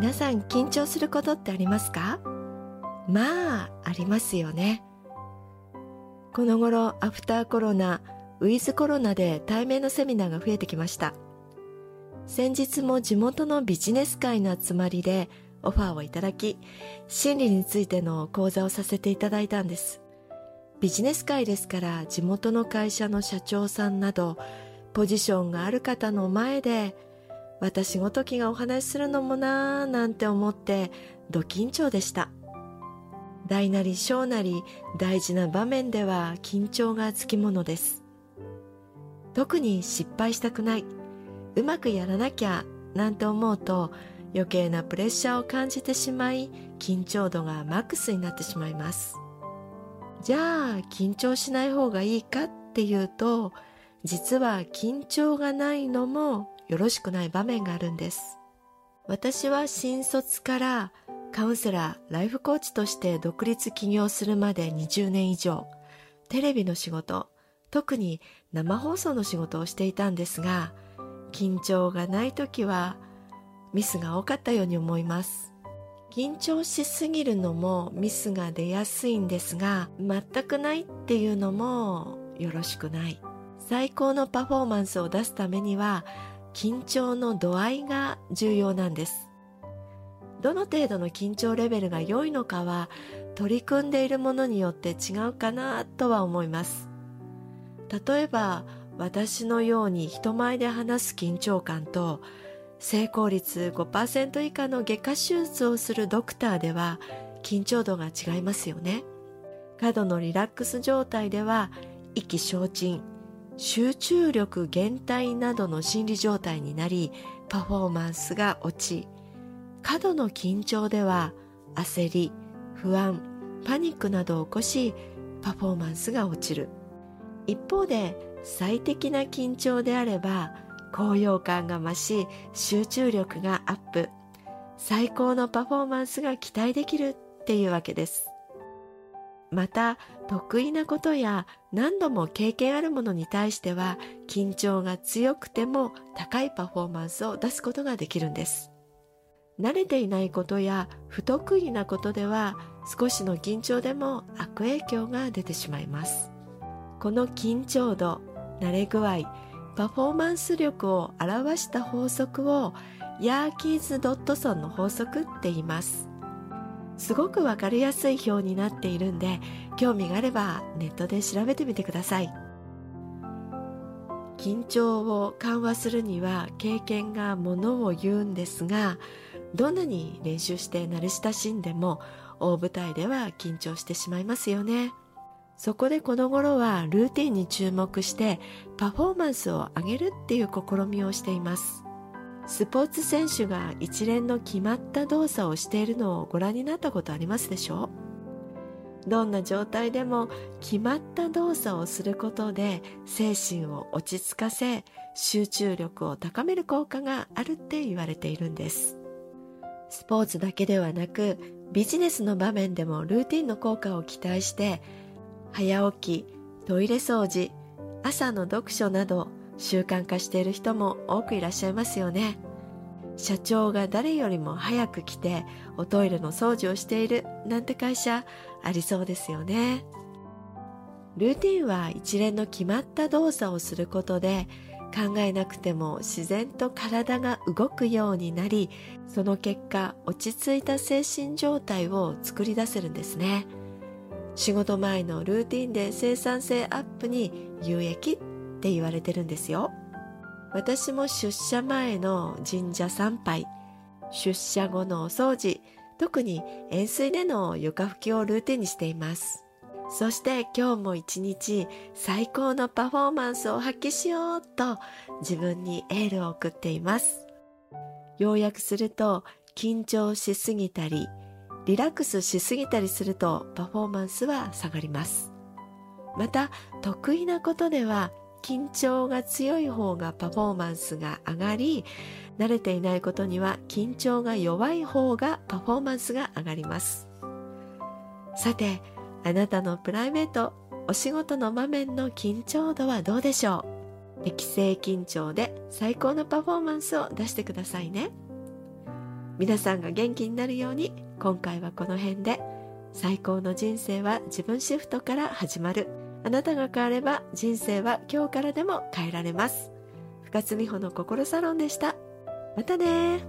皆さん緊張することってありますか？まあありますよね。この頃アフターコロナウィズコロナで対面のセミナーが増えてきました。先日も地元のビジネス界の集まりでオファーをいただき心理についての講座をさせていただいたんです。ビジネス界ですから地元の会社の社長さんなどポジションがある方の前で私ごときがお話しするのもなーなんて思ってド緊張でした。大なり小なり大事な場面では緊張がつきものです。特に失敗したくない。うまくやらなきゃなんて思うと余計なプレッシャーを感じてしまい緊張度がマックスになってしまいます。じゃあ緊張しない方がいいかっていうと実は緊張がないのもよろしくない場面があるんです。私は新卒からカウンセラーライフコーチとして独立起業するまで20年以上テレビの仕事特に生放送の仕事をしていたんですが緊張がない時はミスが多かったように思います。緊張しすぎるのもミスが出やすいんですが全くないっていうのもよろしくない。最高のパフォーマンスを出すためには緊張の度合いが重要なんです。どの程度の緊張レベルが良いのかは取り組んでいるものによって違うかなとは思います。例えば私のように人前で話す緊張感と成功率5%以下の外科手術をするドクターでは緊張度が違いますよね。過度のリラックス状態では意気消沈集中力減退などの心理状態になりパフォーマンスが落ち過度の緊張では焦り不安パニックなどを起こしパフォーマンスが落ちる。一方で最適な緊張であれば高揚感が増し集中力がアップ。最高のパフォーマンスが期待できるっていうわけです。また得意なことや何度も経験あるものに対しては緊張が強くても高いパフォーマンスを出すことができるんです。慣れていないことや不得意なことでは少しの緊張でも悪影響が出てしまいます。この緊張度慣れ具合パフォーマンス力を表した法則をヤーキーズ・ドットソンの法則って言います。すごくわかりやすい表になっているんで興味があればネットで調べてみてください。緊張を緩和するには経験がものを言うんですがどんなに練習して慣れ親しんでも大舞台では緊張してしまいますよね。そこでこの頃はルーティンに注目してパフォーマンスを上げるっていう試みをしています。スポーツ選手が一連の決まった動作をしているのをご覧になったことありますでしょう？どんな状態でも決まった動作をすることで精神を落ち着かせ集中力を高める効果があるって言われているんです。スポーツだけではなくビジネスの場面でもルーティンの効果を期待して早起きトイレ掃除朝の読書など習慣化している人も多くいらっしゃいますよね。社長が誰よりも早く来ておトイレの掃除をしているなんて会社ありそうですよね。ルーティンは一連の決まった動作をすることで考えなくても自然と体が動くようになりその結果落ち着いた精神状態を作り出せるんですね。仕事前のルーティンで生産性アップに有益って言われてるんですよ私も出社前の神社参拝出社後のお掃除特に塩水での床拭きをルーティンにしていますそして今日も一日最高のパフォーマンスを発揮しようと自分にエールを送っています。要約すると緊張しすぎたりリラックスしすぎたりするとパフォーマンスは下がります。また得意なことでは緊張が強い方がパフォーマンスが上がり慣れていないことには緊張が弱い方がパフォーマンスが上がります。さてあなたのプライベートお仕事の場面の緊張度はどうでしょう？適正緊張で最高のパフォーマンスを出してくださいね。皆さんが元気になるように今回はこの辺で。最高の人生は自分シフトから始まる。あなたが変われば人生は今日からでも変えられます。深津美穂の心サロンでした。またね